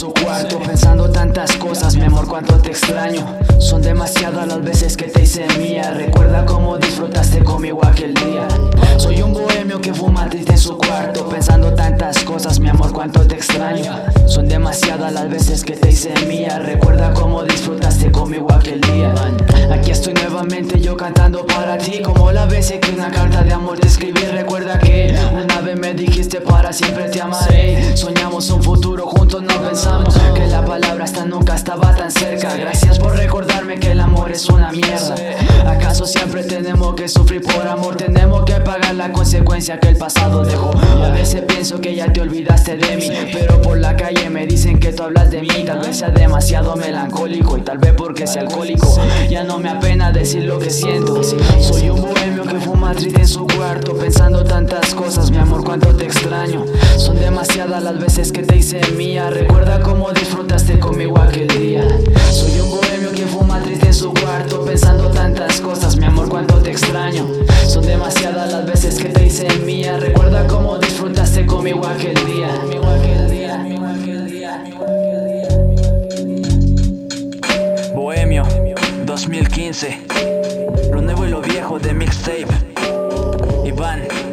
cuarto pensando tantas cosas, mi amor, cuánto te extraño. Son demasiadas las veces que te hice mía. Recuerda cómo disfrutaste conmigo aquel día. Soy un bohemio que fuma triste en su cuarto, pensando tantas cosas, mi amor, cuánto te extraño. Son demasiadas las veces que te hice mía. Recuerda cómo disfrutaste conmigo aquel día. Aquí estoy nuevamente yo cantando para ti, como la vez que una carta de amor te escribí. Recuerda que una vez me dijiste para siempre te amaré. Soñamos Gracias por recordarme que el amor es una mierda. ¿Acaso siempre tenemos que sufrir por amor? Tenemos que pagar la consecuencia que el pasado dejó. a veces pienso que ya te olvidaste de mí, pero por la calle me dicen que tú hablas de mí. Tal vez sea demasiado melancólico y tal vez porque sea alcohólico. Ya no me apena decir lo que siento. Soy un bohemio que fuma triste en su cuarto, pensando tantas cosas, mi amor, cuánto te extraño. Son demasiadas las veces que te hice mía. Recuerda cómo disfrutaste Bohemio 2015 Lo nuevo y lo viejo de mixtape. Iván.